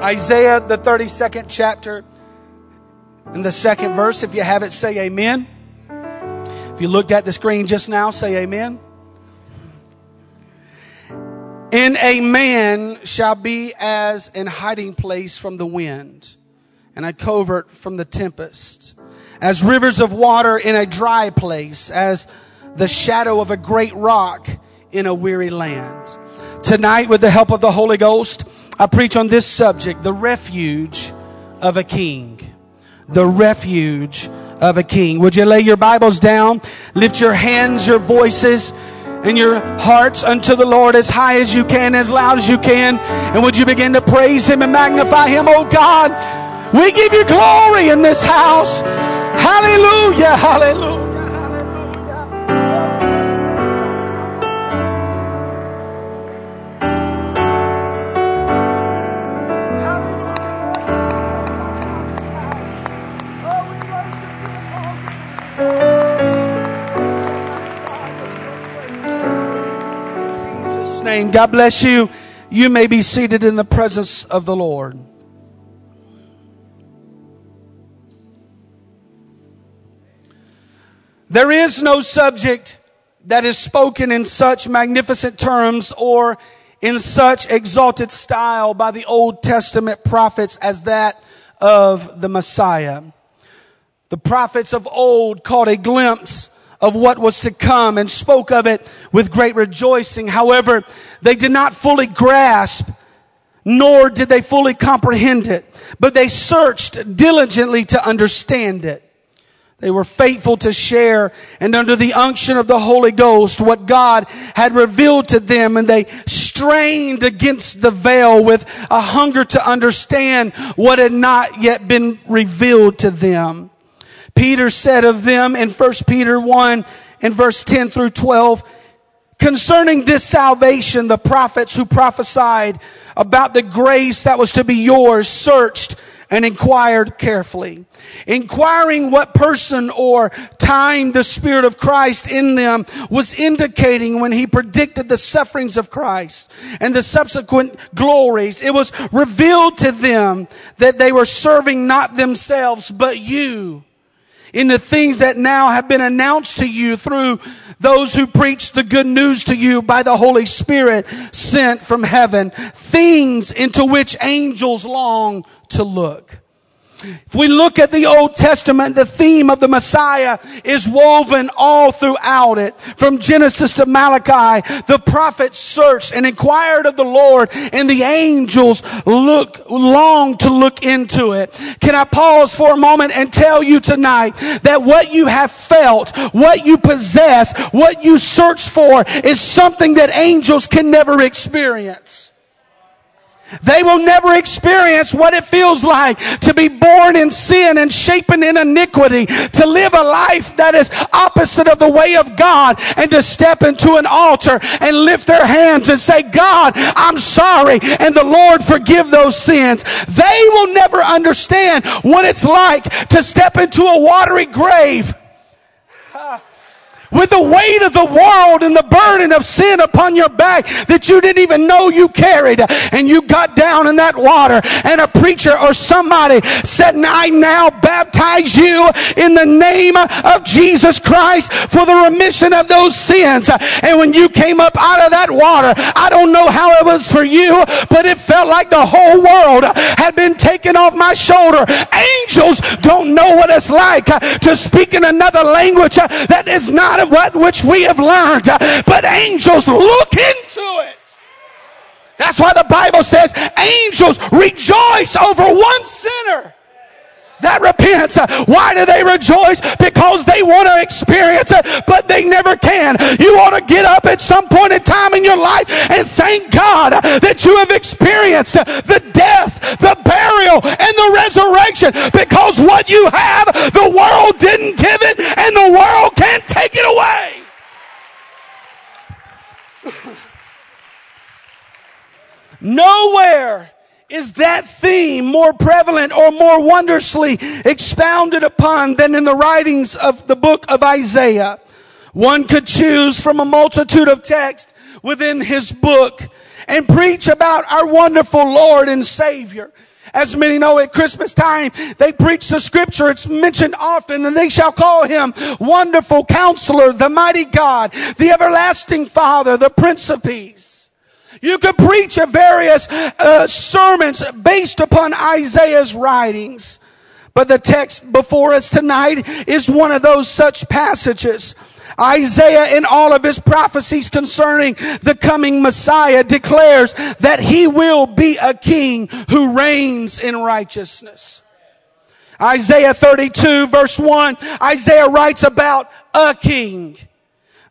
Isaiah, the 32nd chapter, and the second verse. If you have it, say amen. If you looked at the screen just now, say amen. In a man shall be as an hiding place from the wind, and a covert from the tempest, as rivers of water in a dry place, as the shadow of a great rock in a weary land. Tonight, with the help of the Holy Ghost, I preach on this subject, the refuge of a king. The refuge of a king. Would you lay your Bibles down? Lift your hands, your voices, and your hearts unto the Lord as high as you can, as loud as you can. And would you begin to praise Him and magnify Him? Oh God, we give you glory in this house. Hallelujah, hallelujah. Name. God bless you. You may be seated in the presence of the Lord. There is no subject that is spoken in such magnificent terms or in such exalted style by the Old Testament prophets as that of the Messiah. The prophets of old caught a glimpse of what was to come and spoke of it with great rejoicing. However, they did not fully grasp nor did they fully comprehend it, but they searched diligently to understand it. They were faithful to share and under the unction of the Holy Ghost what God had revealed to them and they strained against the veil with a hunger to understand what had not yet been revealed to them. Peter said of them in 1 Peter 1 and verse 10 through 12, concerning this salvation, the prophets who prophesied about the grace that was to be yours searched and inquired carefully. Inquiring what person or time the Spirit of Christ in them was indicating when he predicted the sufferings of Christ and the subsequent glories. It was revealed to them that they were serving not themselves, but you in the things that now have been announced to you through those who preach the good news to you by the Holy Spirit sent from heaven, things into which angels long to look. If we look at the Old Testament, the theme of the Messiah is woven all throughout it. From Genesis to Malachi, the prophets searched and inquired of the Lord and the angels look, long to look into it. Can I pause for a moment and tell you tonight that what you have felt, what you possess, what you search for is something that angels can never experience. They will never experience what it feels like to be born in sin and shapen in iniquity, to live a life that is opposite of the way of God, and to step into an altar and lift their hands and say, God, I'm sorry, and the Lord forgive those sins. They will never understand what it's like to step into a watery grave with the weight of the world and the burden of sin upon your back that you didn't even know you carried. And you got down in that water and a preacher or somebody said, I now baptize you in the name of Jesus Christ for the remission of those sins. And when you came up out of that water, I don't know how it was for you, but it felt like the whole world had been taken off my shoulder. Angels don't know what it's like to speak in another language that is not what which we have learned, but angels look into it. That's why the Bible says angels rejoice over one sinner that repents. Why do they rejoice? Because they want to experience it, but they never can. You ought to get up at some point in time in your life and thank God that you have experienced the death, the burial, and the resurrection because what you have, the world didn't give it and the world can't take it away. Nowhere is that theme more prevalent or more wondrously expounded upon than in the writings of the book of Isaiah? One could choose from a multitude of texts within his book and preach about our wonderful Lord and Savior As many know at Christmas time, they preach the scripture. It's mentioned often and they shall call him wonderful counselor, the mighty God, the everlasting father, the prince of peace. You could preach various uh, sermons based upon Isaiah's writings. But the text before us tonight is one of those such passages. Isaiah in all of his prophecies concerning the coming Messiah declares that he will be a king who reigns in righteousness. Isaiah 32 verse 1, Isaiah writes about a king.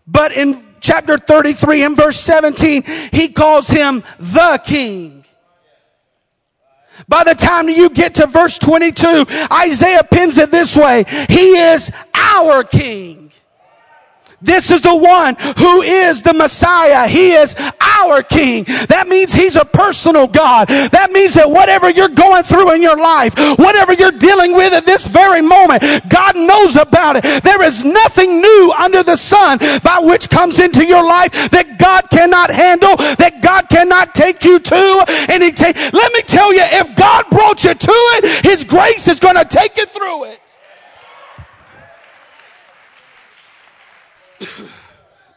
But in chapter 33 and verse 17, he calls him the king. By the time you get to verse 22, Isaiah pins it this way. He is our king. This is the one who is the Messiah. He is our King. That means He's a personal God. That means that whatever you're going through in your life, whatever you're dealing with at this very moment, God knows about it. There is nothing new under the sun by which comes into your life that God cannot handle, that God cannot take you to. And He let me tell you, if God brought you to it, His grace is going to take you through it.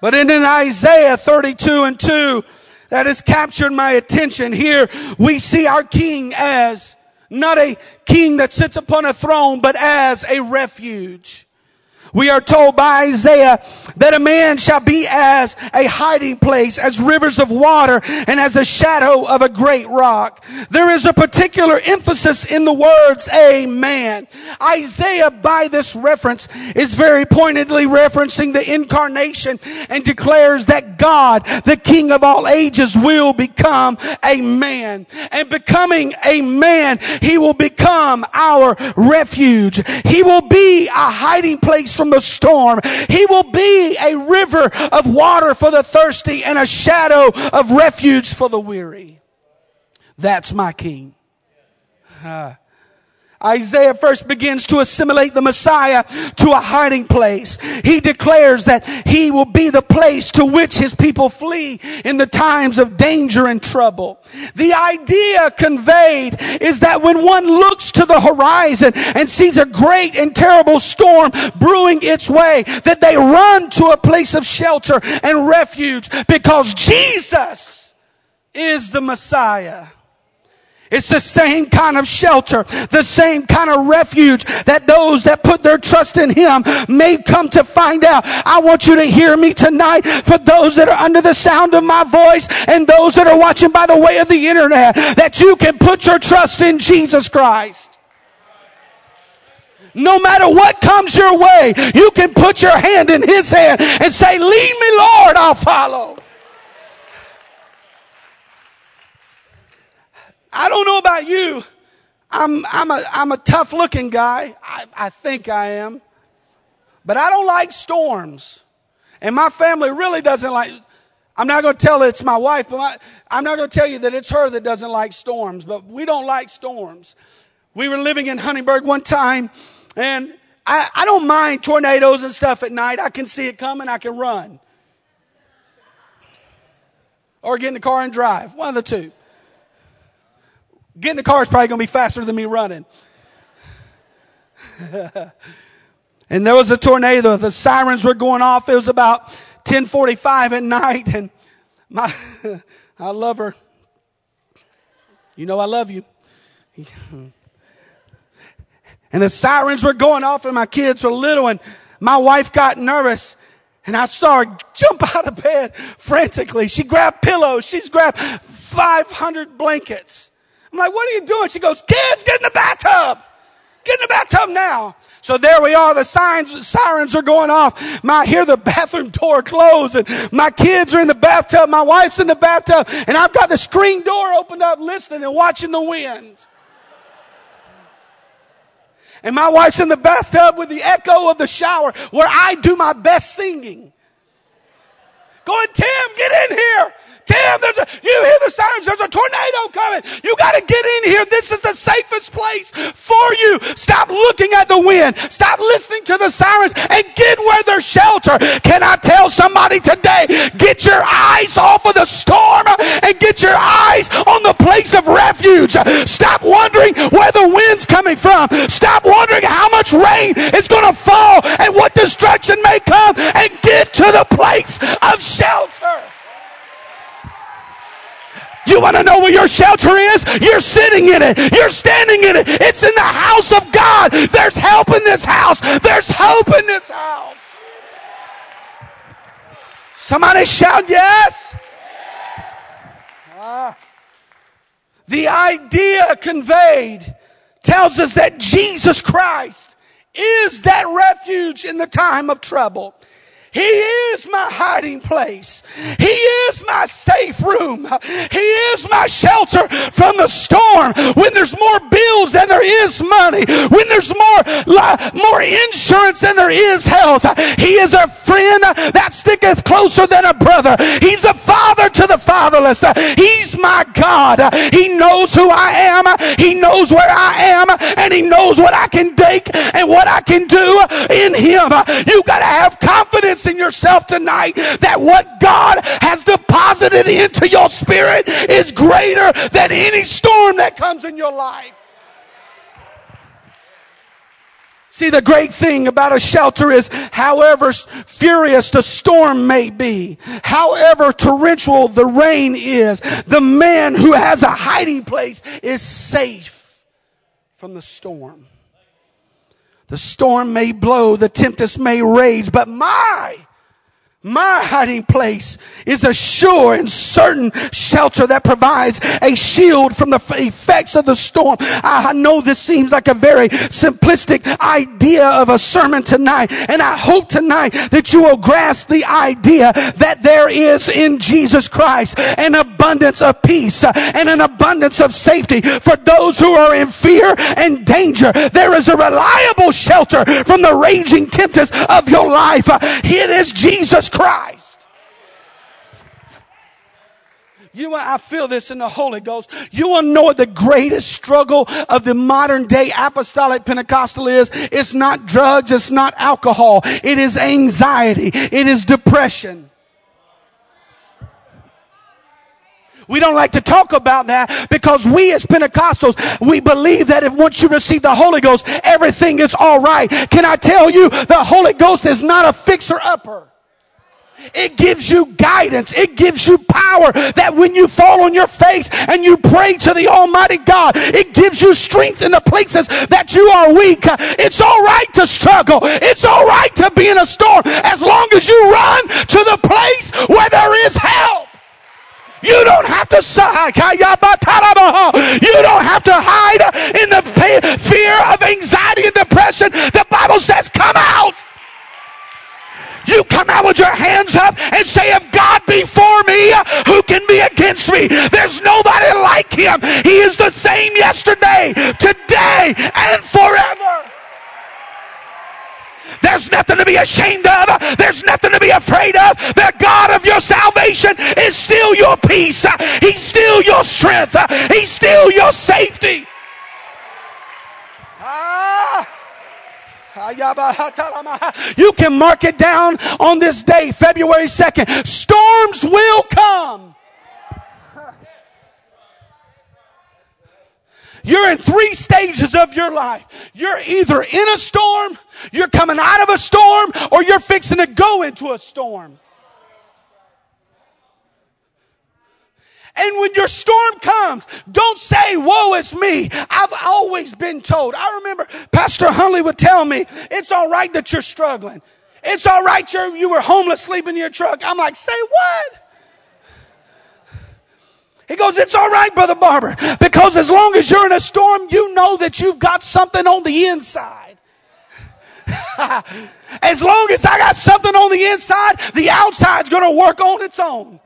But in, Isaiah 32 and 2, that has captured my attention. Here we see our king as not a king that sits upon a throne, but as a refuge. We are told by Isaiah that a man shall be as a hiding place, as rivers of water, and as a shadow of a great rock. There is a particular emphasis in the words, a man. Isaiah, by this reference, is very pointedly referencing the incarnation and declares that God, the King of all ages, will become a man. And becoming a man, he will become our refuge. He will be a hiding place from the storm. He will be a river of water for the thirsty and a shadow of refuge for the weary. That's my king. Uh, Isaiah first begins to assimilate the Messiah to a hiding place. He declares that he will be the place to which his people flee in the times of danger and trouble. The idea conveyed is that when one looks to the horizon and sees a great and terrible storm brewing its way, that they run to a place of shelter and refuge because Jesus is the Messiah. It's the same kind of shelter, the same kind of refuge that those that put their trust in Him may come to find out. I want you to hear me tonight for those that are under the sound of my voice and those that are watching by the way of the internet that you can put your trust in Jesus Christ. No matter what comes your way, you can put your hand in His hand and say, lead me Lord, I'll follow. I don't know about you. I'm, I'm, a, I'm a tough looking guy. I, I think I am. But I don't like storms. And my family really doesn't like, I'm not going to tell it's my wife, but my, I'm not going to tell you that it's her that doesn't like storms, but we don't like storms. We were living in Huntingburg one time and I, I don't mind tornadoes and stuff at night. I can see it coming. I can run. Or get in the car and drive. One of the two. Getting the car is probably going to be faster than me running. and there was a tornado. The sirens were going off. It was about 1045 at night. And my, I love her. You know I love you. And the sirens were going off and my kids were little and my wife got nervous and I saw her jump out of bed frantically. She grabbed pillows. She's grabbed 500 blankets. I'm like, what are you doing? She goes, kids, get in the bathtub. Get in the bathtub now. So there we are. The signs, sirens are going off. My, I hear the bathroom door close and my kids are in the bathtub. My wife's in the bathtub and I've got the screen door opened up listening and watching the wind. And my wife's in the bathtub with the echo of the shower where I do my best singing. Going, Tim, get in here. Tim, there's a, you hear the sirens, there's a tornado coming. You got to get in here. This is the safest place for you. Stop looking at the wind. Stop listening to the sirens and get where there's shelter. Can I tell somebody today, get your eyes off of the storm and get your eyes on the place of refuge. Stop wondering where the wind's coming from. Stop wondering how much rain is going to fall and what destruction may come and get to the place of shelter. You want to know where your shelter is? You're sitting in it. You're standing in it. It's in the house of God. There's help in this house. There's hope in this house. Somebody shout yes. Ah. The idea conveyed tells us that Jesus Christ is that refuge in the time of trouble. He is my hiding place. He is my safe room. He is my shelter from the storm. When there's more bills than there is money, when there's more, more insurance than there is health, He is a friend that sticketh closer than a brother. He's a father to the fatherless. He's my God. He knows who I am. He knows where I am and He knows what I can take and what I can do in Him. You gotta have confidence in yourself tonight that what God has deposited into your spirit is greater than any storm that comes in your life. See, the great thing about a shelter is however furious the storm may be, however torrential the rain is, the man who has a hiding place is safe from the storm. The storm may blow, the tempest may rage, but my my hiding place is a sure and certain shelter that provides a shield from the effects of the storm. I know this seems like a very simplistic idea of a sermon tonight, and I hope tonight that you will grasp the idea that there is in Jesus Christ an abundance of peace and an abundance of safety for those who are in fear and danger. There is a reliable shelter from the raging tempest of your life. It is Jesus Christ. You know, I feel this in the Holy Ghost. You to know what the greatest struggle of the modern day apostolic Pentecostal is? It's not drugs. It's not alcohol. It is anxiety. It is depression. We don't like to talk about that because we as Pentecostals, we believe that if once you receive the Holy Ghost, everything is all right. Can I tell you, the Holy Ghost is not a fixer upper. It gives you guidance. It gives you power that when you fall on your face and you pray to the Almighty God, it gives you strength in the places that you are weak. It's all right to struggle. It's all right to be in a storm as long as you run to the place where there is help. You don't have to. You don't have to hide in the fear of anxiety and depression. The Bible says, come. You come out with your hands up and say, if God be for me, who can be against me? There's nobody like him. He is the same yesterday, today, and forever. There's nothing to be ashamed of. There's nothing to be afraid of. The God of your salvation is still your peace. He's still your strength. He's still your safety. Ah. You can mark it down on this day, February 2nd. Storms will come. You're in three stages of your life. You're either in a storm, you're coming out of a storm, or you're fixing to go into a storm. And when your storm comes, don't say, woe is me. I've always been told. I remember Pastor Hunley would tell me, it's all right that you're struggling. It's all right you're, you were homeless sleeping in your truck. I'm like, say what? He goes, it's all right, Brother Barber, because as long as you're in a storm, you know that you've got something on the inside. as long as I got something on the inside, the outside's going to work on its own.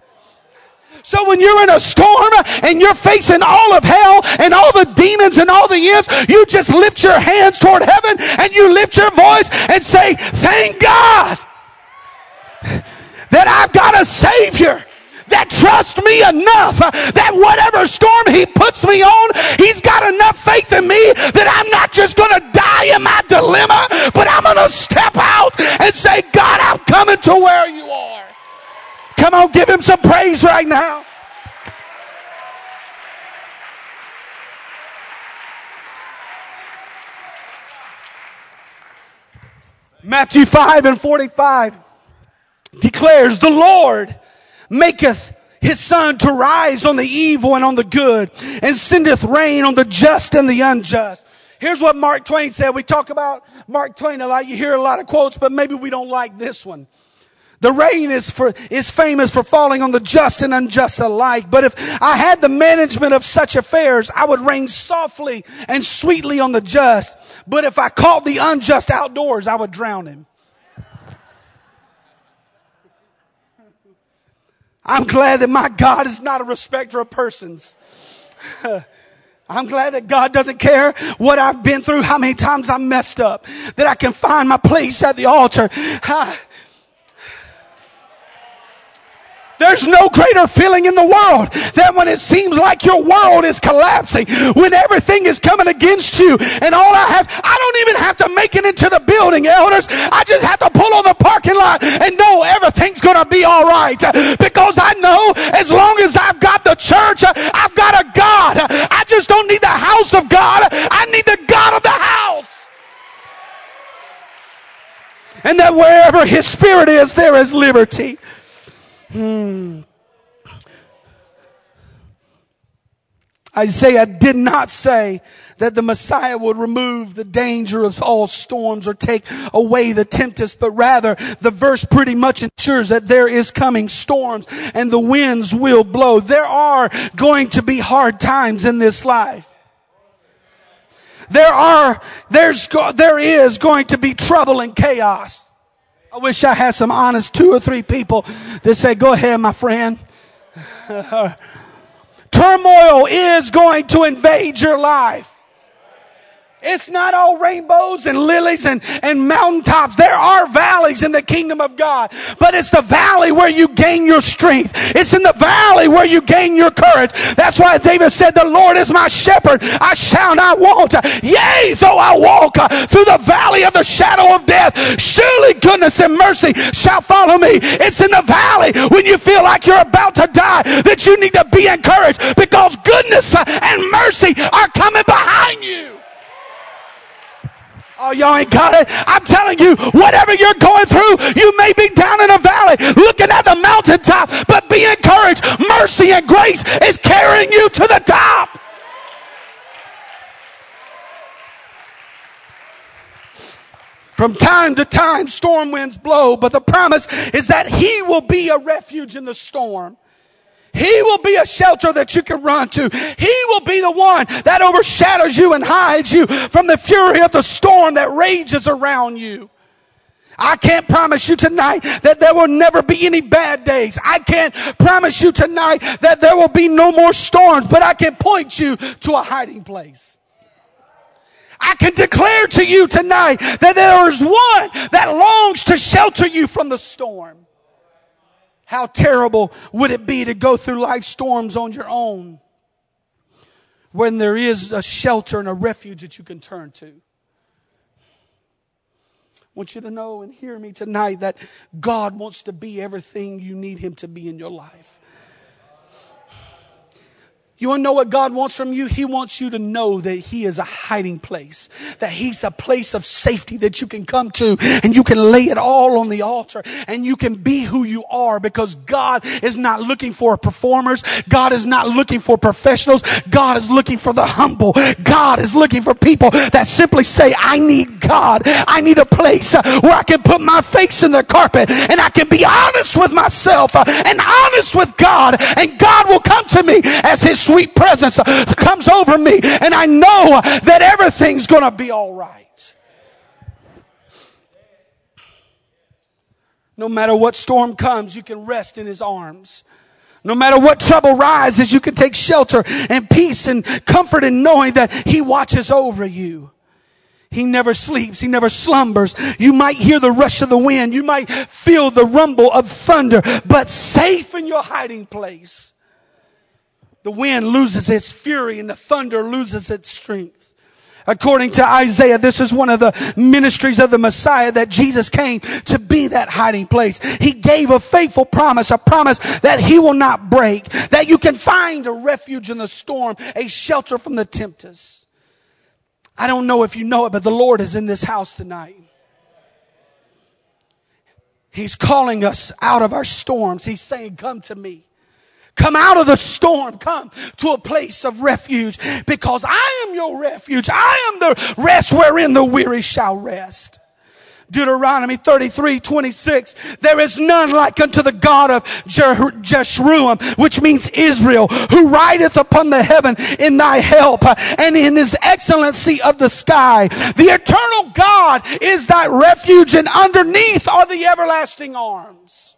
So when you're in a storm and you're facing all of hell and all the demons and all the imps, you just lift your hands toward heaven and you lift your voice and say, thank God that I've got a savior that trust me enough that whatever storm he puts me on, he's got enough faith in me that I'm not just going to die in my dilemma, but I'm going to step out and say, God, I'm coming to where you are. Come on, give him some praise right now. Matthew 5 and 45 declares, The Lord maketh his sun to rise on the evil and on the good, and sendeth rain on the just and the unjust. Here's what Mark Twain said. We talk about Mark Twain a lot. You hear a lot of quotes, but maybe we don't like this one. The rain is for, is famous for falling on the just and unjust alike. But if I had the management of such affairs, I would rain softly and sweetly on the just. But if I caught the unjust outdoors, I would drown him. I'm glad that my God is not a respecter of persons. I'm glad that God doesn't care what I've been through, how many times I messed up, that I can find my place at the altar. There's no greater feeling in the world than when it seems like your world is collapsing, when everything is coming against you, and all I have, I don't even have to make it into the building, elders. I just have to pull on the parking lot and know everything's going to be all right. Because I know as long as I've got the church, I've got a God. I just don't need the house of God. I need the God of the house. And that wherever His Spirit is, there is liberty. Hmm. Isaiah did not say that the Messiah would remove the danger of all storms or take away the tempest, but rather the verse pretty much ensures that there is coming storms and the winds will blow. There are going to be hard times in this life. There are, there's, there is going to be trouble and chaos. I wish I had some honest two or three people to say, go ahead, my friend. Turmoil is going to invade your life. It's not all rainbows and lilies and, and mountaintops. There are valleys in the kingdom of God, but it's the valley where you gain your strength. It's in the valley where you gain your courage. That's why David said, the Lord is my shepherd. I shall not want. Yea, though I walk uh, through the valley of the shadow of death, surely goodness and mercy shall follow me. It's in the valley when you feel like you're about to die that you need to be encouraged because goodness uh, and mercy are coming behind you. Oh, y'all ain't got it. I'm telling you, whatever you're going through, you may be down in a valley looking at the mountaintop, but be encouraged. Mercy and grace is carrying you to the top. From time to time, storm winds blow, but the promise is that He will be a refuge in the storm. He will be a shelter that you can run to. He will be the one that overshadows you and hides you from the fury of the storm that rages around you. I can't promise you tonight that there will never be any bad days. I can't promise you tonight that there will be no more storms, but I can point you to a hiding place. I can declare to you tonight that there is one that longs to shelter you from the storm. How terrible would it be to go through life storms on your own when there is a shelter and a refuge that you can turn to? I want you to know and hear me tonight that God wants to be everything you need Him to be in your life. You want to know what God wants from you? He wants you to know that He is a hiding place, that He's a place of safety that you can come to and you can lay it all on the altar and you can be who you are because God is not looking for performers. God is not looking for professionals. God is looking for the humble. God is looking for people that simply say, I need God. I need a place where I can put my face in the carpet and I can be honest with myself and honest with God and God will come to me as His sweet presence comes over me and I know that everything's going to be all right. No matter what storm comes, you can rest in his arms. No matter what trouble rises, you can take shelter and peace and comfort in knowing that he watches over you. He never sleeps. He never slumbers. You might hear the rush of the wind. You might feel the rumble of thunder, but safe in your hiding place. The wind loses its fury and the thunder loses its strength. According to Isaiah, this is one of the ministries of the Messiah that Jesus came to be that hiding place. He gave a faithful promise, a promise that he will not break, that you can find a refuge in the storm, a shelter from the tempest. I don't know if you know it, but the Lord is in this house tonight. He's calling us out of our storms. He's saying, come to me. Come out of the storm. Come to a place of refuge because I am your refuge. I am the rest wherein the weary shall rest. Deuteronomy 33, 26. There is none like unto the God of Jeshurun, which means Israel, who rideth upon the heaven in thy help and in his excellency of the sky. The eternal God is thy refuge and underneath are the everlasting arms.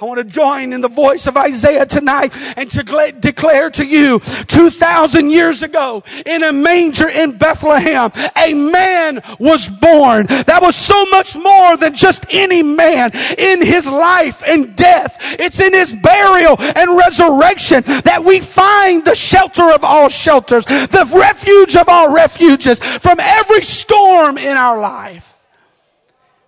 I want to join in the voice of Isaiah tonight and to declare to you 2,000 years ago in a manger in Bethlehem, a man was born. That was so much more than just any man in his life and death. It's in his burial and resurrection that we find the shelter of all shelters, the refuge of all refuges from every storm in our life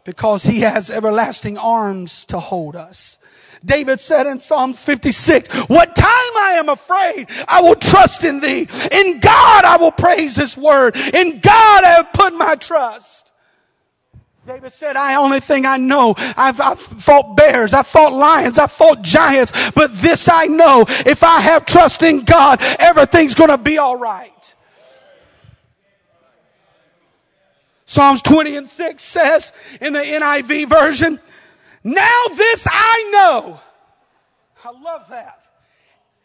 because he has everlasting arms to hold us. David said in Psalm 56, what time I am afraid, I will trust in thee. In God I will praise his word. In God I have put my trust. David said, I only thing I know, I've, I've fought bears, I've fought lions, I've fought giants, but this I know, if I have trust in God, everything's gonna be alright. Psalms 20 and 6 says in the NIV version, now this I know. I love that.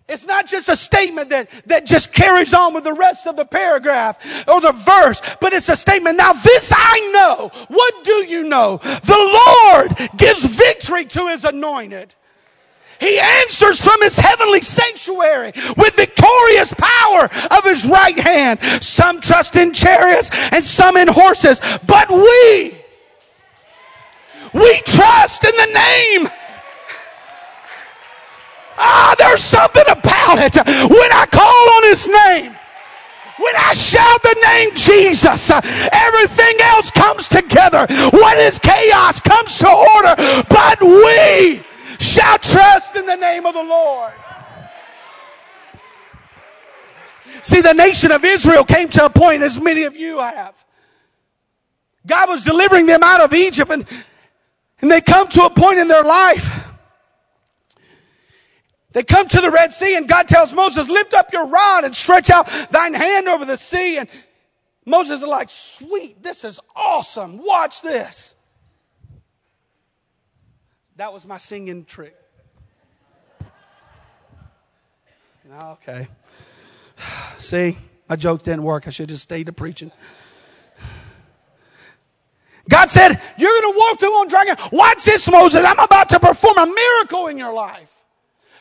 It's not just a statement that, that just carries on with the rest of the paragraph or the verse, but it's a statement. Now this I know. What do you know? The Lord gives victory to his anointed. He answers from his heavenly sanctuary with victorious power of his right hand. Some trust in chariots and some in horses, but we we trust in the name. Ah, there's something about it. When I call on his name, when I shout the name Jesus, everything else comes together. What is chaos comes to order, but we shall trust in the name of the Lord. See, the nation of Israel came to a point, as many of you have. God was delivering them out of Egypt, and and they come to a point in their life. They come to the Red Sea and God tells Moses, lift up your rod and stretch out thine hand over the sea. And Moses is like, sweet, this is awesome. Watch this. That was my singing trick. Okay. See, my joke didn't work. I should have just stayed to preaching. God said, You're going to walk through on dragon. Watch this, Moses. I'm about to perform a miracle in your life.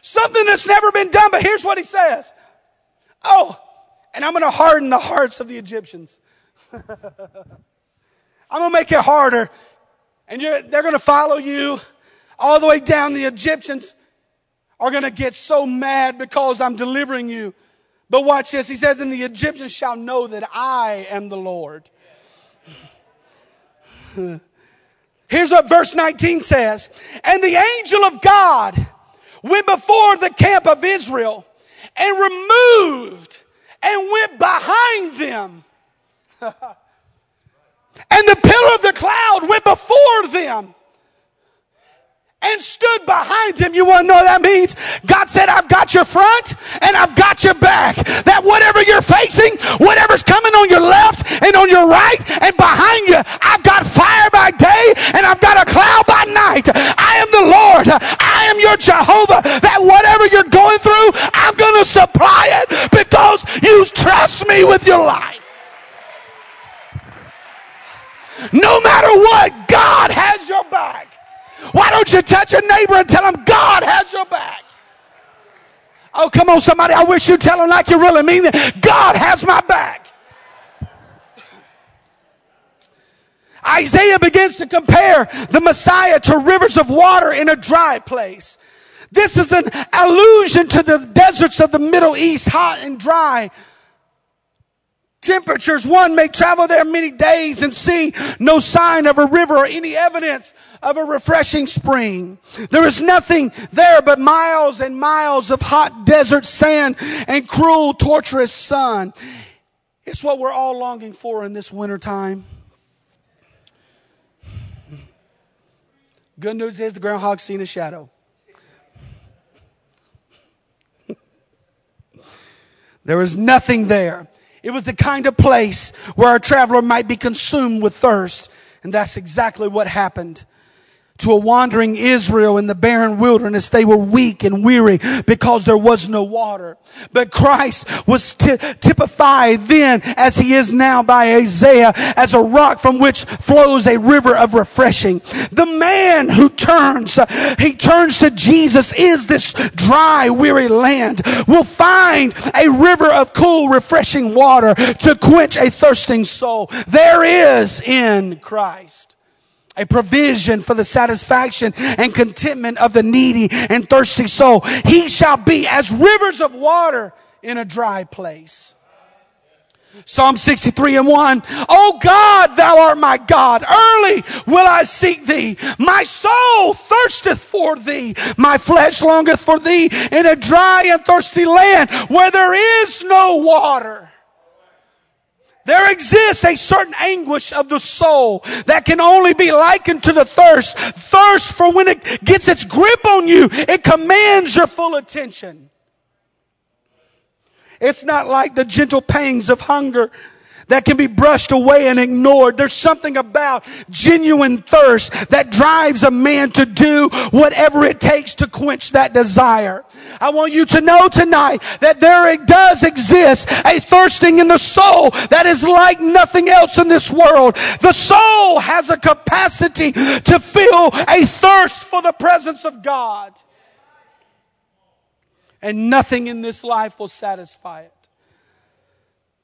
Something that's never been done. But here's what he says Oh, and I'm going to harden the hearts of the Egyptians. I'm going to make it harder. And they're going to follow you all the way down. The Egyptians are going to get so mad because I'm delivering you. But watch this. He says, And the Egyptians shall know that I am the Lord. Here's what verse 19 says. And the angel of God went before the camp of Israel and removed and went behind them. and the pillar of the cloud went before them and stood behind him. You want to know what that means? God said, I've got your front and I've got your back. That whatever you're facing, whatever's coming on your left and on your right and behind you, I've got fire by day and I've got a cloud by night. I am the Lord. I am your Jehovah. That whatever you're going through, I'm going to supply it because you trust me with your life. No matter what, God has your don't you touch a neighbor and tell them God has your back? Oh, come on, somebody. I wish you'd tell them like you really mean it. God has my back. Isaiah begins to compare the Messiah to rivers of water in a dry place. This is an allusion to the deserts of the Middle East, hot and dry temperatures. One may travel there many days and see no sign of a river or any evidence of a refreshing spring. There is nothing there but miles and miles of hot desert sand and cruel, torturous sun. It's what we're all longing for in this winter time. Good news is the groundhog's seen a shadow. there is nothing there. It was the kind of place where a traveler might be consumed with thirst. And that's exactly what happened to a wandering Israel in the barren wilderness. They were weak and weary because there was no water. But Christ was t- typified then as he is now by Isaiah as a rock from which flows a river of refreshing. The man who turns, he turns to Jesus is this dry, weary land will find a river of cool, refreshing water to quench a thirsting soul. There is in Christ a provision for the satisfaction and contentment of the needy and thirsty soul. He shall be as rivers of water in a dry place. Psalm 63 and 1. Oh God, thou art my God. Early will I seek thee. My soul thirsteth for thee. My flesh longeth for thee in a dry and thirsty land where there is no water. There exists a certain anguish of the soul that can only be likened to the thirst. Thirst for when it gets its grip on you, it commands your full attention. It's not like the gentle pangs of hunger that can be brushed away and ignored. There's something about genuine thirst that drives a man to do whatever it takes to quench that desire. I want you to know tonight that there does exist a thirsting in the soul that is like nothing else in this world. The soul has a capacity to feel a thirst for the presence of God. And nothing in this life will satisfy it.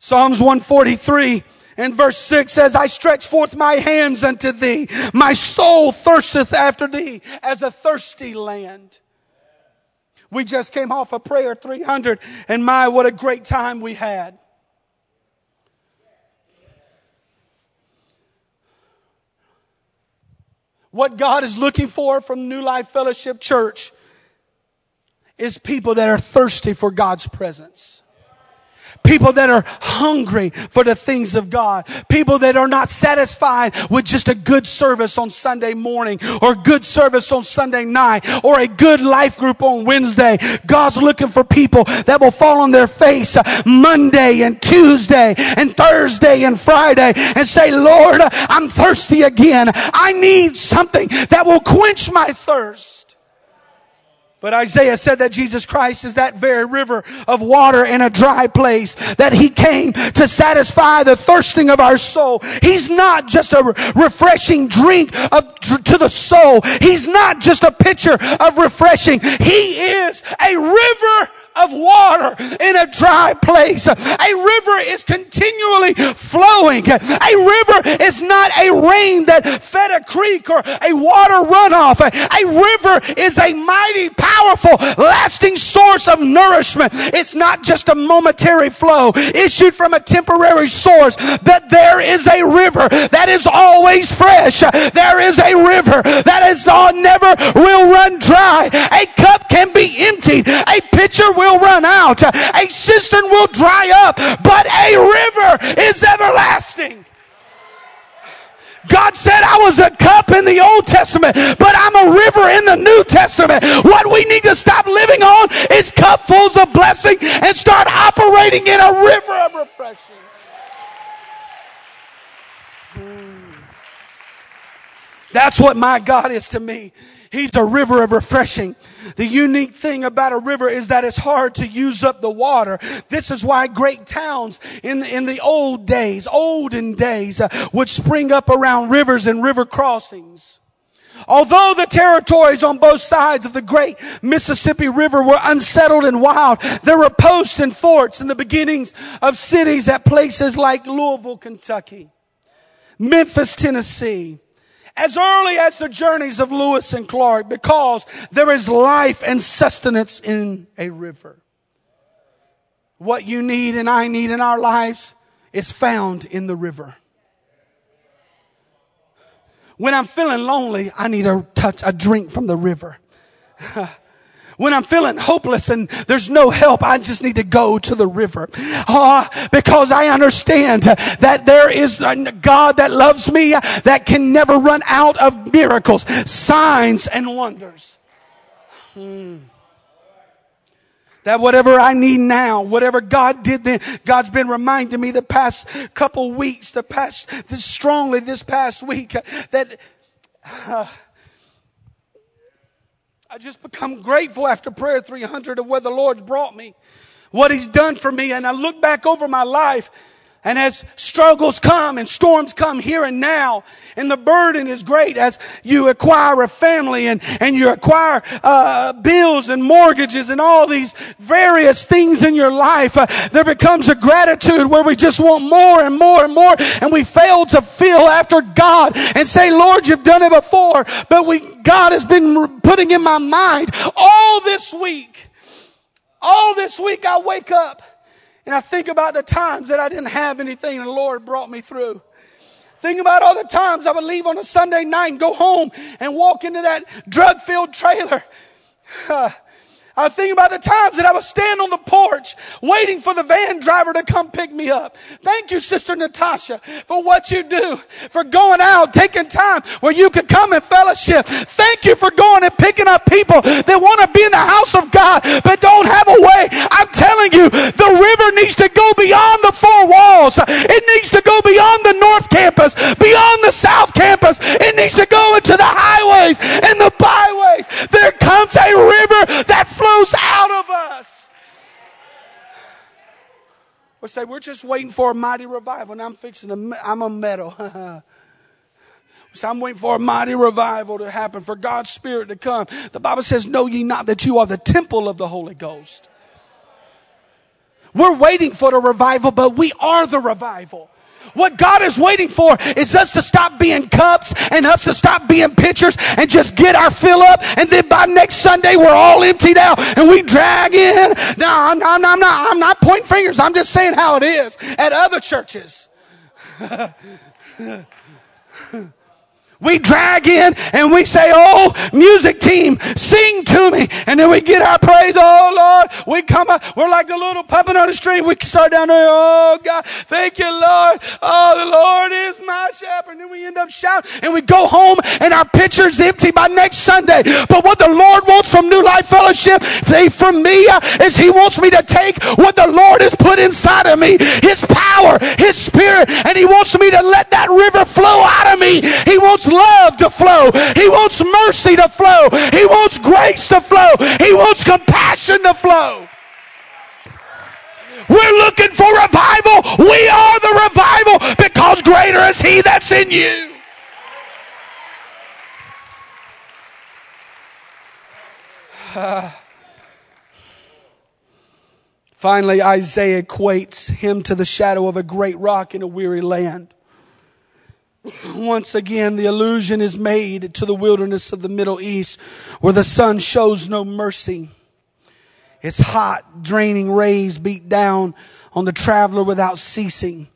Psalms 143 and verse 6 says, I stretch forth my hands unto thee. My soul thirsteth after thee as a thirsty land. We just came off a of prayer 300 and my, what a great time we had. What God is looking for from New Life Fellowship Church is people that are thirsty for God's presence. People that are hungry for the things of God. People that are not satisfied with just a good service on Sunday morning or good service on Sunday night or a good life group on Wednesday. God's looking for people that will fall on their face Monday and Tuesday and Thursday and Friday and say, Lord, I'm thirsty again. I need something that will quench my thirst. But Isaiah said that Jesus Christ is that very river of water in a dry place, that he came to satisfy the thirsting of our soul. He's not just a refreshing drink of, to the soul. He's not just a pitcher of refreshing. He is a river of water in a dry place. A river is continually flowing. A river is not a rain that fed a creek or a water runoff. A river is a mighty, powerful, lasting source of nourishment. It's not just a momentary flow issued from a temporary source, but there is a river that is always fresh. There is a river that is all never will run dry. A cup can be emptied. A pitcher will run out. A cistern will dry up, but a river is everlasting. God said I was a cup in the Old Testament, but I'm a river in the New Testament. What we need to stop living on is cupfuls of blessing and start operating in a river of refreshing. That's what my God is to me. He's the river of refreshing. The unique thing about a river is that it's hard to use up the water. This is why great towns in the, in the old days, olden days, uh, would spring up around rivers and river crossings. Although the territories on both sides of the great Mississippi River were unsettled and wild, there were posts and forts in the beginnings of cities at places like Louisville, Kentucky. Memphis, Tennessee, as early as the journeys of Lewis and Clark because there is life and sustenance in a river. What you need and I need in our lives is found in the river. When I'm feeling lonely, I need a touch, a drink from the river. when I'm feeling hopeless and there's no help, I just need to go to the river. Uh, because I understand that there is a God that loves me that can never run out of miracles, signs, and wonders. Hmm. That whatever I need now, whatever God did then, God's been reminding me the past couple weeks, the past, this strongly this past week, that uh, I just become grateful after prayer 300 of where the Lord's brought me, what He's done for me. And I look back over my life and as struggles come and storms come here and now, and the burden is great as you acquire a family and, and you acquire uh, bills and mortgages and all these various things in your life, uh, there becomes a gratitude where we just want more and more and more, and we fail to feel after God and say, Lord, you've done it before, but we, God has been putting in my mind all this week, all this week I wake up and I think about the times that I didn't have anything and the Lord brought me through. Think about all the times I would leave on a Sunday night and go home and walk into that drug filled trailer. I was thinking about the times that I would stand on the porch waiting for the van driver to come pick me up. Thank you, Sister Natasha, for what you do, for going out, taking time where you could come and fellowship. Thank you for going and picking up people that want to be in the house of God but don't have a way. I'm telling you, the river needs to go beyond the four walls. It needs to go beyond the North Campus, beyond the South Campus. It needs to go into the highways and the byways. There comes a river that flows out of us. We say, we're just waiting for a mighty revival, and I'm fixing to, I'm a metal. so I'm waiting for a mighty revival to happen, for God's Spirit to come. The Bible says, Know ye not that you are the temple of the Holy Ghost. We're waiting for the revival, but we are the revival. What God is waiting for is us to stop being cups and us to stop being pitchers and just get our fill up. And then by next Sunday, we're all emptied out and we drag in. No, I'm, I'm, I'm not, I'm not pointing fingers. I'm just saying how it is at other churches. we drag in and we say, Oh, music team, sing to me. And then we get our praise. Oh, Lord. We come up. We're like the little puppet on the street. We start down there. Oh, God. Thank you, Lord. Oh, the Lord is my shepherd. And then we end up shouting and we go home and our pitcher's empty by next Sunday. But what the Lord wants from New Life Fellowship, say from me, uh, is He wants me to take what the Lord has put inside of me, His power, His Spirit, and He wants me to let that river flow out of me. He wants love to flow. He wants mercy to flow. He wants grace to flow. He wants compassion to flow. We're looking for revival. We are the revival because greater is He that's in you. finally, Isaiah equates him to the shadow of a great rock in a weary land. Once again, the allusion is made to the wilderness of the Middle East where the sun shows no mercy. Its hot, draining rays beat down on the traveler without ceasing.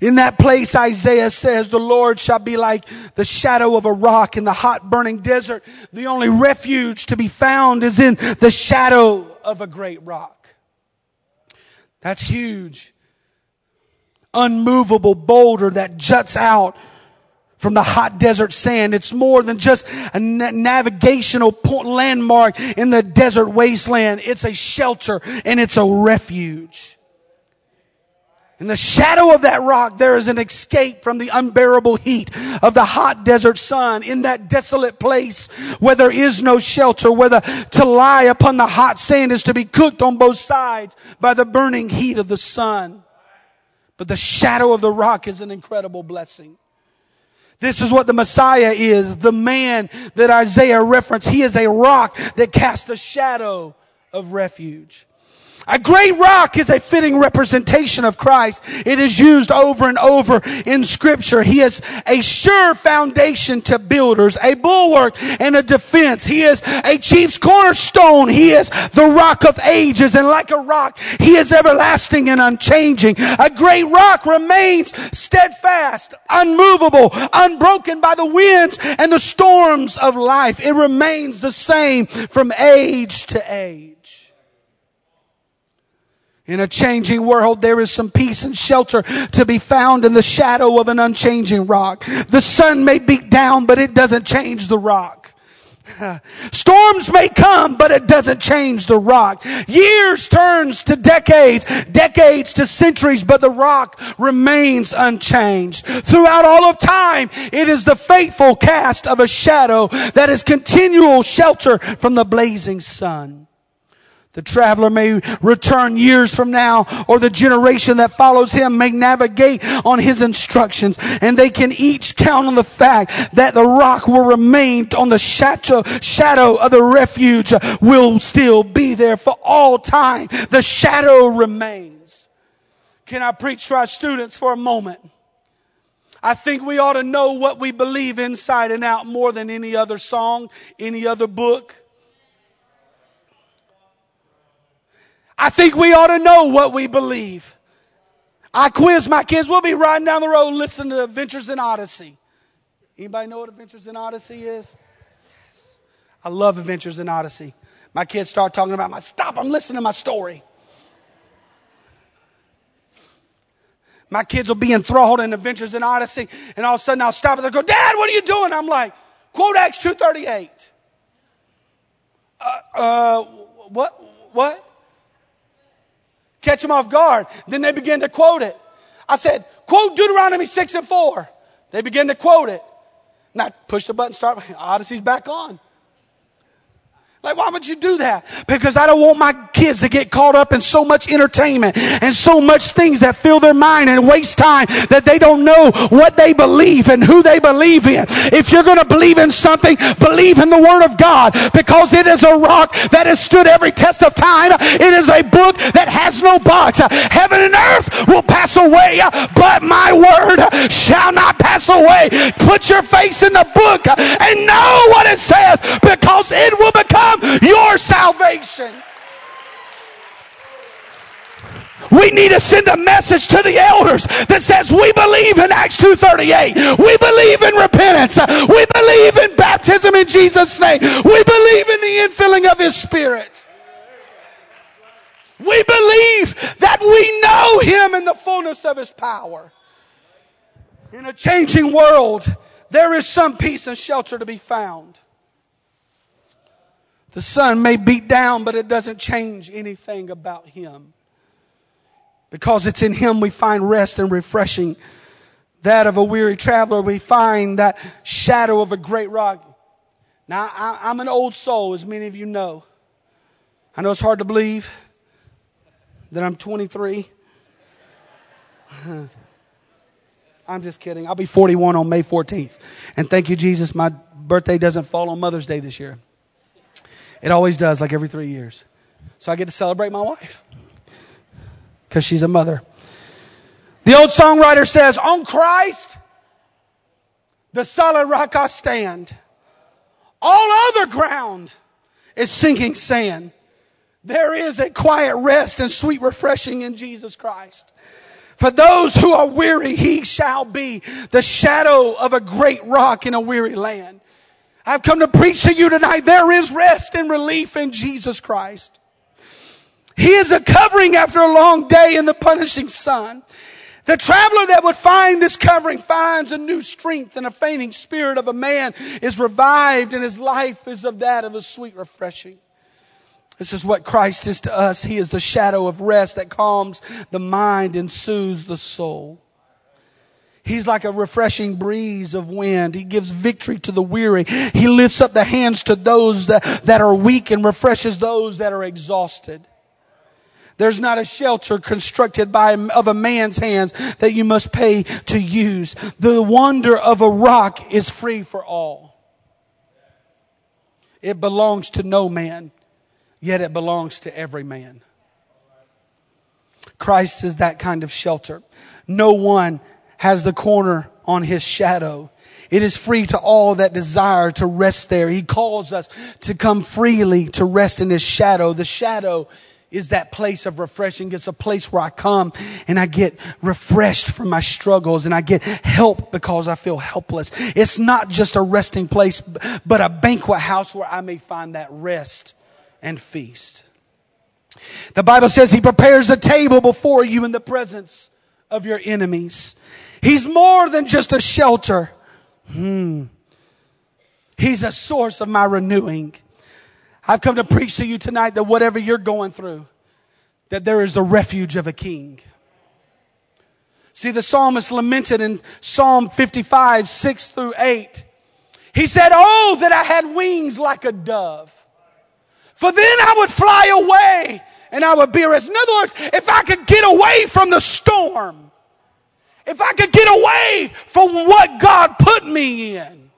In that place, Isaiah says, the Lord shall be like the shadow of a rock in the hot burning desert. The only refuge to be found is in the shadow of a great rock. That's huge. Unmovable boulder that juts out from the hot desert sand. It's more than just a navigational point, landmark in the desert wasteland. It's a shelter and it's a refuge. In the shadow of that rock, there is an escape from the unbearable heat of the hot desert sun. In that desolate place where there is no shelter, where to lie upon the hot sand is to be cooked on both sides by the burning heat of the sun. But the shadow of the rock is an incredible blessing. This is what the Messiah is, the man that Isaiah referenced. He is a rock that casts a shadow of refuge. A great rock is a fitting representation of Christ. It is used over and over in scripture. He is a sure foundation to builders, a bulwark and a defense. He is a chief's cornerstone. He is the rock of ages and like a rock, he is everlasting and unchanging. A great rock remains steadfast, unmovable, unbroken by the winds and the storms of life. It remains the same from age to age. In a changing world, there is some peace and shelter to be found in the shadow of an unchanging rock. The sun may beat down, but it doesn't change the rock. Storms may come, but it doesn't change the rock. Years turns to decades, decades to centuries, but the rock remains unchanged. Throughout all of time, it is the faithful cast of a shadow that is continual shelter from the blazing sun. The traveler may return years from now, or the generation that follows him may navigate on his instructions, and they can each count on the fact that the rock will remain on the shadow, shadow of the refuge will still be there for all time. The shadow remains. Can I preach to our students for a moment? I think we ought to know what we believe inside and out more than any other song, any other book. I think we ought to know what we believe. I quiz my kids. We'll be riding down the road listening to Adventures in Odyssey. Anybody know what Adventures in Odyssey is? I love Adventures in Odyssey. My kids start talking about my stop, I'm listening to my story. My kids will be enthralled in Adventures in Odyssey, and all of a sudden I'll stop and they'll go, Dad, what are you doing? I'm like, quote Acts 238. Uh, uh, what? What? Catch them off guard. Then they begin to quote it. I said, quote Deuteronomy 6 and 4. They begin to quote it. Not push the button, start, Odyssey's back on. Like, why would you do that? Because I don't want my kids to get caught up in so much entertainment and so much things that fill their mind and waste time that they don't know what they believe and who they believe in. If you're going to believe in something, believe in the Word of God because it is a rock that has stood every test of time. It is a book that has no box. Heaven and earth will pass away, but my Word shall not pass away. Put your face in the book and know what it says because it will become your salvation. We need to send a message to the elders that says we believe in Acts 2.38. We believe in repentance. We believe in baptism in Jesus' name. We believe in the infilling of His Spirit. We believe that we know Him in the fullness of His power. In a changing world, there is some peace and shelter to be found. The sun may beat down, but it doesn't change anything about him. Because it's in him we find rest and refreshing. That of a weary traveler, we find that shadow of a great rock. Now, I, am an old soul, as many of you know. I know it's hard to believe that I'm 23. I'm just kidding. I'll be 41 on May 14th. And thank you, Jesus, my birthday doesn't fall on Mother's Day this year. It always does, like every three years. So I get to celebrate my wife because she's a mother. The old songwriter says, On Christ, the solid rock I stand. All other ground is sinking sand. There is a quiet rest and sweet refreshing in Jesus Christ. For those who are weary, he shall be the shadow of a great rock in a weary land. I've come to preach to you tonight. There is rest and relief in Jesus Christ. He is a covering after a long day in the punishing sun. The traveler that would find this covering finds a new strength and a fainting spirit of a man is revived and his life is of that of a sweet refreshing. This is what Christ is to us. He is the shadow of rest that calms the mind and soothes the soul. He's like a refreshing breeze of wind. He gives victory to the weary. He lifts up the hands to those that, that are weak and refreshes those that are exhausted. There's not a shelter constructed by of a man's hands that you must pay to use. The wonder of a rock is free for all. It belongs to no man, yet it belongs to every man. Christ is that kind of shelter. No one has the corner on his shadow. It is free to all that desire to rest there. He calls us to come freely to rest in his shadow. The shadow is that place of refreshing. It's a place where I come and I get refreshed from my struggles and I get help because I feel helpless. It's not just a resting place, but a banquet house where I may find that rest and feast. The Bible says he prepares a table before you in the presence of your enemies. He's more than just a shelter. Hmm. He's a source of my renewing. I've come to preach to you tonight that whatever you're going through, that there is the refuge of a king. See, the psalmist lamented in Psalm 55, 6 through 8. He said, Oh, that I had wings like a dove. For then I would fly away and I would be rest. In other words, if I could get away from the storm, if I could get away from what God put me in.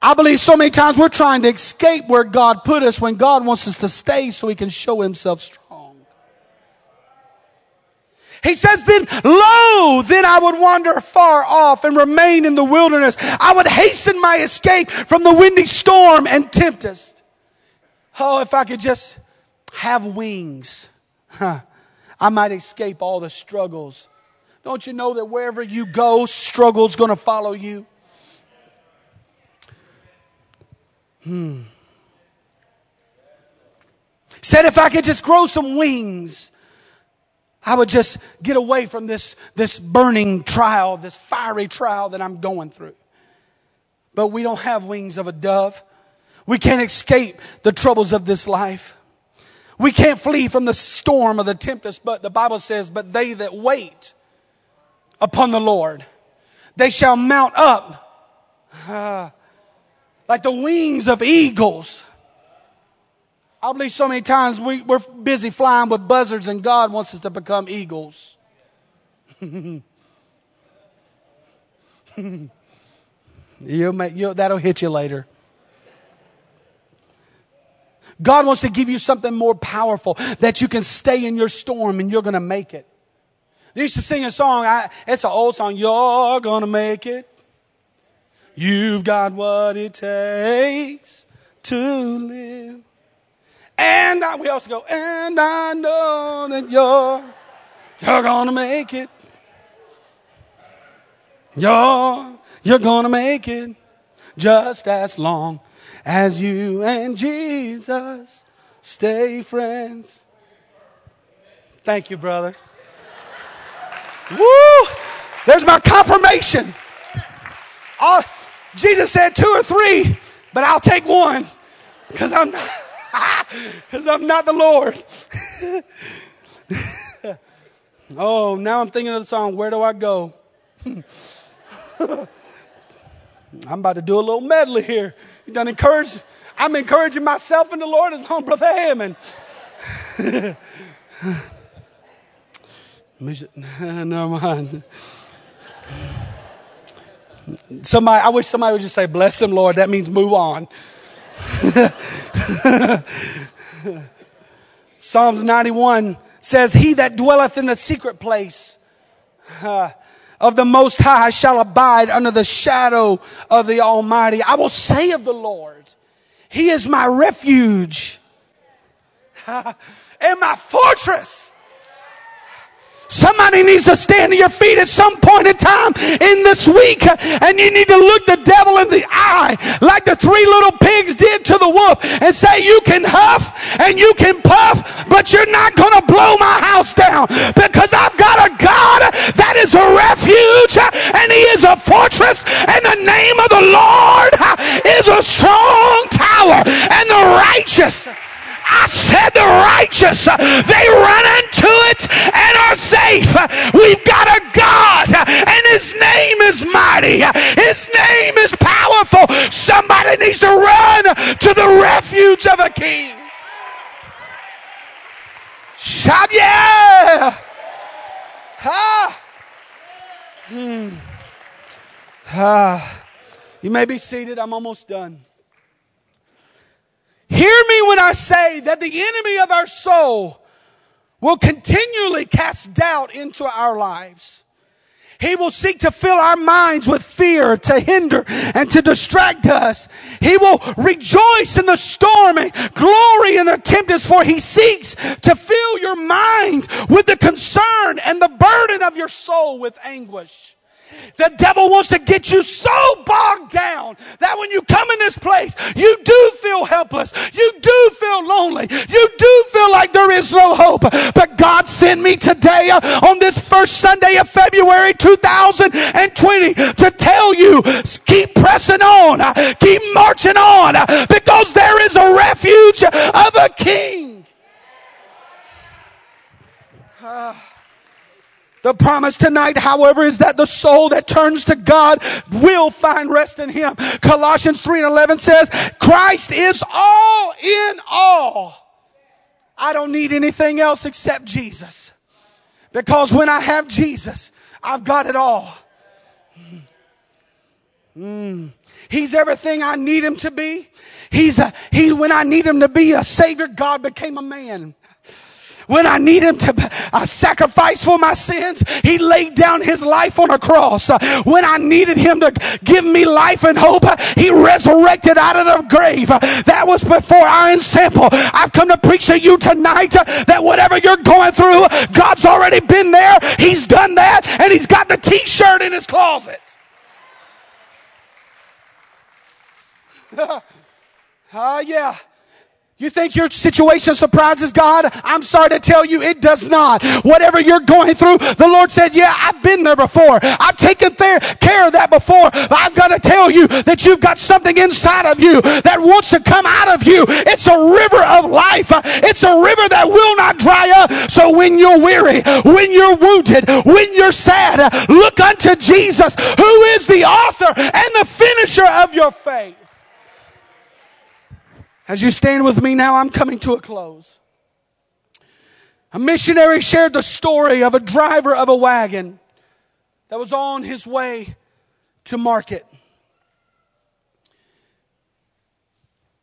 I believe so many times we're trying to escape where God put us when God wants us to stay so he can show himself strong. He says, then, lo, then I would wander far off and remain in the wilderness. I would hasten my escape from the windy storm and tempest. Oh, if I could just have wings, huh, I might escape all the struggles. Don't you know that wherever you go, struggle's going to follow you? Hmm. Said if I could just grow some wings, I would just get away from this, this burning trial, this fiery trial that I'm going through. But we don't have wings of a dove. We can't escape the troubles of this life. We can't flee from the storm of the tempest, but the Bible says, but they that wait upon the Lord, they shall mount up uh, like the wings of eagles. I believe so many times we, we're busy flying with buzzards and God wants us to become eagles. you'll make, you'll, that'll hit you later. God wants to give you something more powerful that you can stay in your storm and you're going to make it. They used to sing a song. I, it's an old song. You're going to make it. You've got what it takes to live. And I, we also go, and I know that you're, you're to make it. You're, you're to make it just as long as you and Jesus stay friends. Thank you, brother. Woo! There's my confirmation. All, Jesus said two or three, but I'll take one because I'm because I'm not the Lord. oh, now I'm thinking of the song. Where do I go? I'm about to do a little medley here. You done encourage. I'm encouraging myself in the Lord as long, Brother Hammond. Never mind. Somebody, I wish somebody would just say, "Bless him, Lord." That means move on. Psalms 91 says, "He that dwelleth in the secret place." Uh, of the Most High shall abide under the shadow of the Almighty. I will say of the Lord, He is my refuge and my fortress. Somebody needs to stand to your feet at some point in time in this week and you need to look the devil in the eye like the three little pigs did to the wolf and say, you can huff and you can puff, but you're not going to blow my house down because I've got a God that is a refuge and he is a fortress and the name of the Lord is a strong tower and the righteous I said the righteous, they run safe. We've got a God and his name is mighty. His name is powerful. Somebody needs to run to the refuge of a king. Shout yeah! Ah. Hmm. Ah. You may be seated. I'm almost done. Hear me when I say that the enemy of our soul will continually cast doubt into our lives. He will seek to fill our minds with fear to hinder and to distract us. He will rejoice in the storm and glory in the tempest for he seeks to fill your mind with the concern and the burden of your soul with anguish. The devil wants to get you so bogged down that when you come in this place, you do feel helpless. You do feel lonely. You do feel like there is no hope. But God sent me today uh, on this first Sunday of February 2020 to tell you, keep pressing on, uh, keep marching on, uh, because there is a refuge of a king. The promise tonight, however, is that the soul that turns to God will find rest in Him. Colossians 3 and 11 says, Christ is all in all. I don't need anything else except Jesus. Because when I have Jesus, I've got it all. Mm. He's everything I need him to be. He's a, he, when I need him to be a savior, God became a man. When I need him to sacrifice for my sins, he laid down his life on a cross. When I needed him to give me life and hope, he resurrected out of the grave. That was before Iron Sample. I've come to preach to you tonight that whatever you're going through, God's already been there. He's done that and he's got the t-shirt in his closet. Ah, uh, yeah. You think your situation surprises God? I'm sorry to tell you, it does not. Whatever you're going through, the Lord said, yeah, I've been there before. I've taken care of that before. But I've got to tell you that you've got something inside of you that wants to come out of you. It's a river of life. It's a river that will not dry up. So when you're weary, when you're wounded, when you're sad, look unto Jesus, who is the author and the finisher of your faith. As you stand with me now, I'm coming to a close. A missionary shared the story of a driver of a wagon that was on his way to market.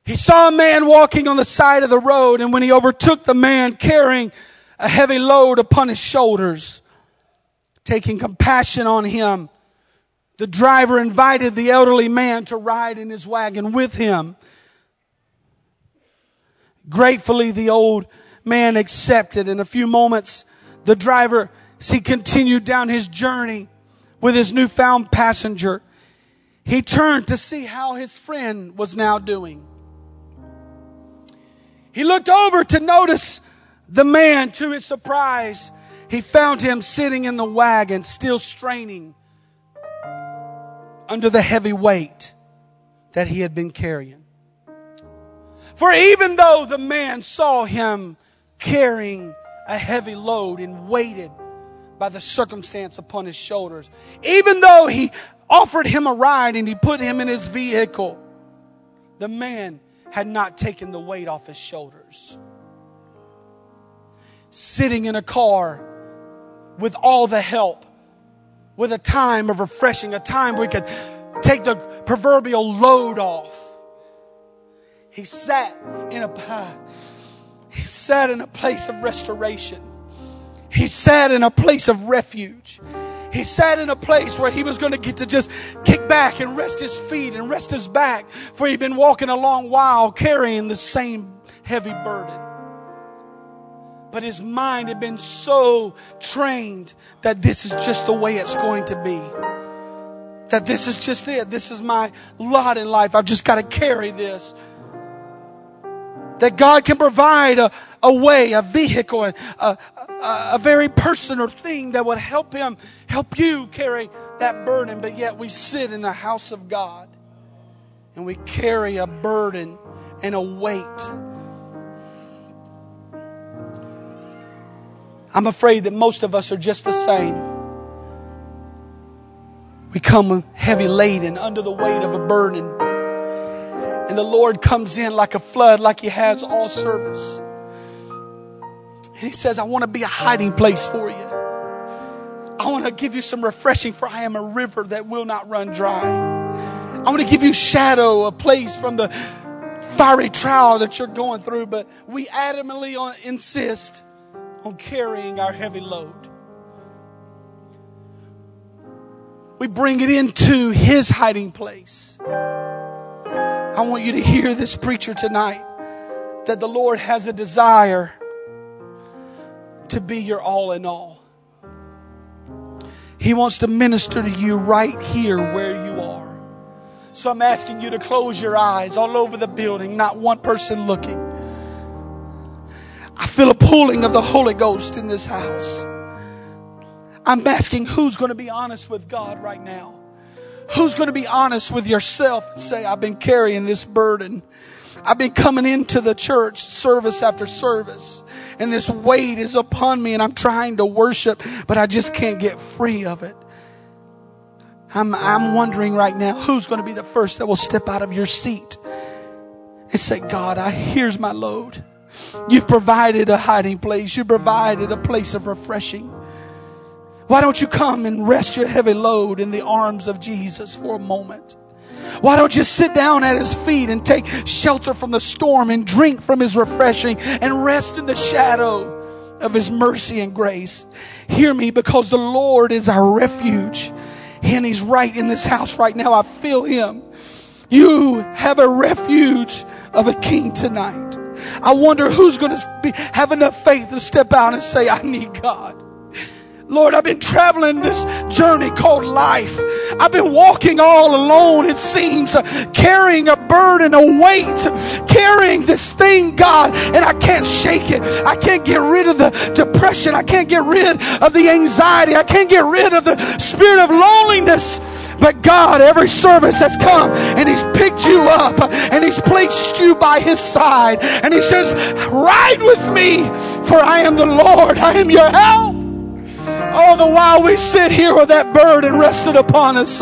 He saw a man walking on the side of the road, and when he overtook the man carrying a heavy load upon his shoulders, taking compassion on him, the driver invited the elderly man to ride in his wagon with him. Gratefully, the old man accepted. In a few moments, the driver, as he continued down his journey with his newfound passenger, he turned to see how his friend was now doing. He looked over to notice the man. To his surprise, he found him sitting in the wagon, still straining under the heavy weight that he had been carrying. For even though the man saw him carrying a heavy load and weighted by the circumstance upon his shoulders, even though he offered him a ride and he put him in his vehicle, the man had not taken the weight off his shoulders. Sitting in a car with all the help, with a time of refreshing, a time we could take the proverbial load off he sat in a he sat in a place of restoration. He sat in a place of refuge. He sat in a place where he was going to get to just kick back and rest his feet and rest his back, for he'd been walking a long while carrying the same heavy burden. But his mind had been so trained that this is just the way it's going to be. That this is just it. This is my lot in life. I've just got to carry this. That God can provide a, a way, a vehicle, a, a, a very personal thing that would help Him, help you carry that burden. But yet we sit in the house of God and we carry a burden and a weight. I'm afraid that most of us are just the same. We come heavy laden under the weight of a burden. And the Lord comes in like a flood, like He has all service. And He says, I want to be a hiding place for you. I want to give you some refreshing, for I am a river that will not run dry. I want to give you shadow, a place from the fiery trial that you're going through, but we adamantly insist on carrying our heavy load. We bring it into His hiding place. I want you to hear this preacher tonight that the Lord has a desire to be your all in all. He wants to minister to you right here where you are. So I'm asking you to close your eyes all over the building, not one person looking. I feel a pulling of the Holy Ghost in this house. I'm asking who's going to be honest with God right now? Who's going to be honest with yourself and say, I've been carrying this burden. I've been coming into the church service after service and this weight is upon me and I'm trying to worship, but I just can't get free of it. I'm, I'm wondering right now who's going to be the first that will step out of your seat and say, God, I, here's my load. You've provided a hiding place. You provided a place of refreshing. Why don't you come and rest your heavy load in the arms of Jesus for a moment? Why don't you sit down at his feet and take shelter from the storm and drink from his refreshing and rest in the shadow of his mercy and grace? Hear me because the Lord is our refuge and he's right in this house right now. I feel him. You have a refuge of a king tonight. I wonder who's going to have enough faith to step out and say, I need God. Lord, I've been traveling this journey called life. I've been walking all alone, it seems, uh, carrying a burden, a weight, carrying this thing, God, and I can't shake it. I can't get rid of the depression. I can't get rid of the anxiety. I can't get rid of the spirit of loneliness. But God, every service has come and He's picked you up and He's placed you by His side and He says, Ride with me, for I am the Lord. I am your help. All the while we sit here with that burden rested upon us.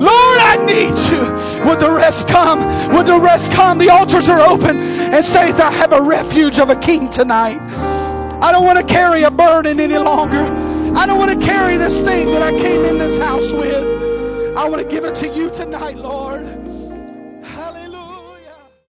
Lord, I need you. Would the rest come? Would the rest come? The altars are open and say, I have a refuge of a king tonight. I don't want to carry a burden any longer. I don't want to carry this thing that I came in this house with. I want to give it to you tonight, Lord.